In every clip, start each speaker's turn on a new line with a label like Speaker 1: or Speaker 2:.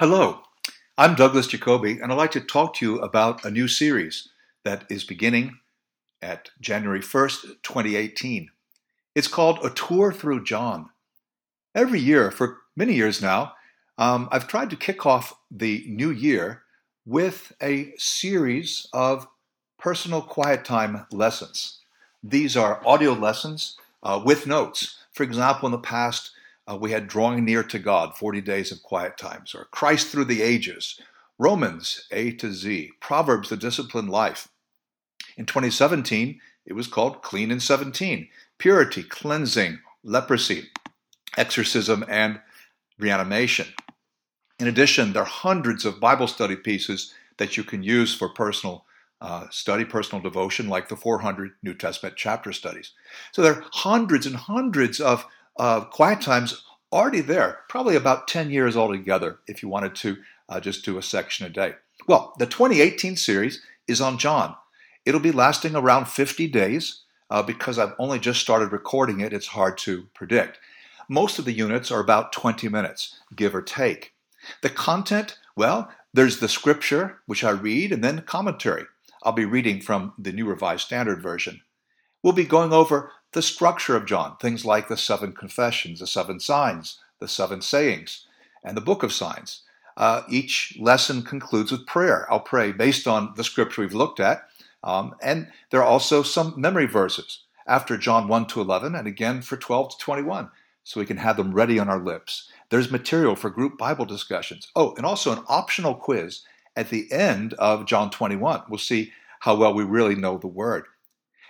Speaker 1: Hello, I'm Douglas Jacoby, and I'd like to talk to you about a new series that is beginning at January 1st, 2018. It's called A Tour Through John. Every year, for many years now, um, I've tried to kick off the new year with a series of personal quiet time lessons. These are audio lessons uh, with notes. For example, in the past, uh, we had Drawing Near to God, 40 Days of Quiet Times, or Christ Through the Ages, Romans, A to Z, Proverbs, The Disciplined Life. In 2017, it was called Clean in 17, Purity, Cleansing, Leprosy, Exorcism, and Reanimation. In addition, there are hundreds of Bible study pieces that you can use for personal uh, study, personal devotion, like the 400 New Testament chapter studies. So there are hundreds and hundreds of uh, quiet times already there, probably about 10 years altogether if you wanted to uh, just do a section a day. Well, the 2018 series is on John. It'll be lasting around 50 days. Uh, because I've only just started recording it, it's hard to predict. Most of the units are about 20 minutes, give or take. The content, well, there's the scripture, which I read, and then commentary. I'll be reading from the New Revised Standard Version. We'll be going over the structure of John, things like the seven confessions, the seven signs, the seven sayings, and the book of signs. Uh, each lesson concludes with prayer. I'll pray based on the scripture we've looked at. Um, and there are also some memory verses after John 1 to 11 and again for 12 to 21, so we can have them ready on our lips. There's material for group Bible discussions. Oh, and also an optional quiz at the end of John 21. We'll see how well we really know the word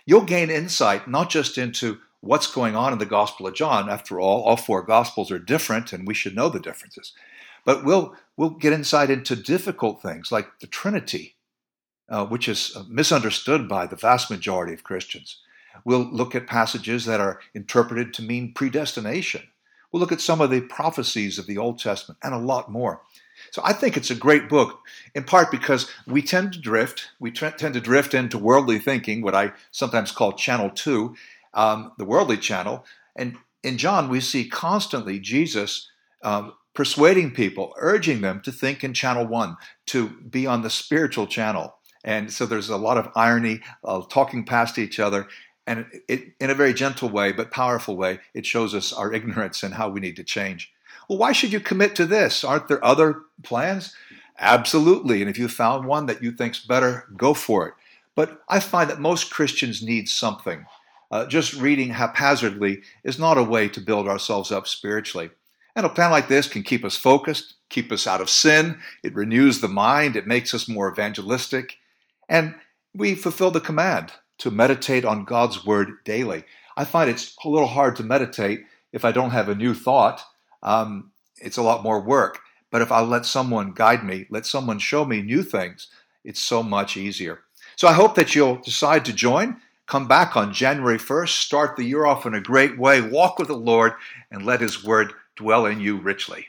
Speaker 1: you'll gain insight not just into what's going on in the Gospel of John. After all, all four Gospels are different, and we should know the differences. But we'll, we'll get insight into difficult things like the Trinity, uh, which is misunderstood by the vast majority of Christians. We'll look at passages that are interpreted to mean predestination. We'll look at some of the prophecies of the Old Testament and a lot more. So I think it's a great book, in part because we tend to drift. We tend to drift into worldly thinking, what I sometimes call channel two, um, the worldly channel. And in John, we see constantly Jesus um, persuading people, urging them to think in channel one, to be on the spiritual channel. And so there's a lot of irony, talking past each other. And it, in a very gentle way, but powerful way, it shows us our ignorance and how we need to change. Well, why should you commit to this? Aren't there other plans? Absolutely. And if you found one that you think's better, go for it. But I find that most Christians need something. Uh, just reading haphazardly is not a way to build ourselves up spiritually. And a plan like this can keep us focused, keep us out of sin. It renews the mind, it makes us more evangelistic, and we fulfill the command to meditate on God's word daily. I find it's a little hard to meditate if I don't have a new thought um, it's a lot more work. But if I let someone guide me, let someone show me new things, it's so much easier. So I hope that you'll decide to join. Come back on January 1st, start the year off in a great way, walk with the Lord, and let His word dwell in you richly.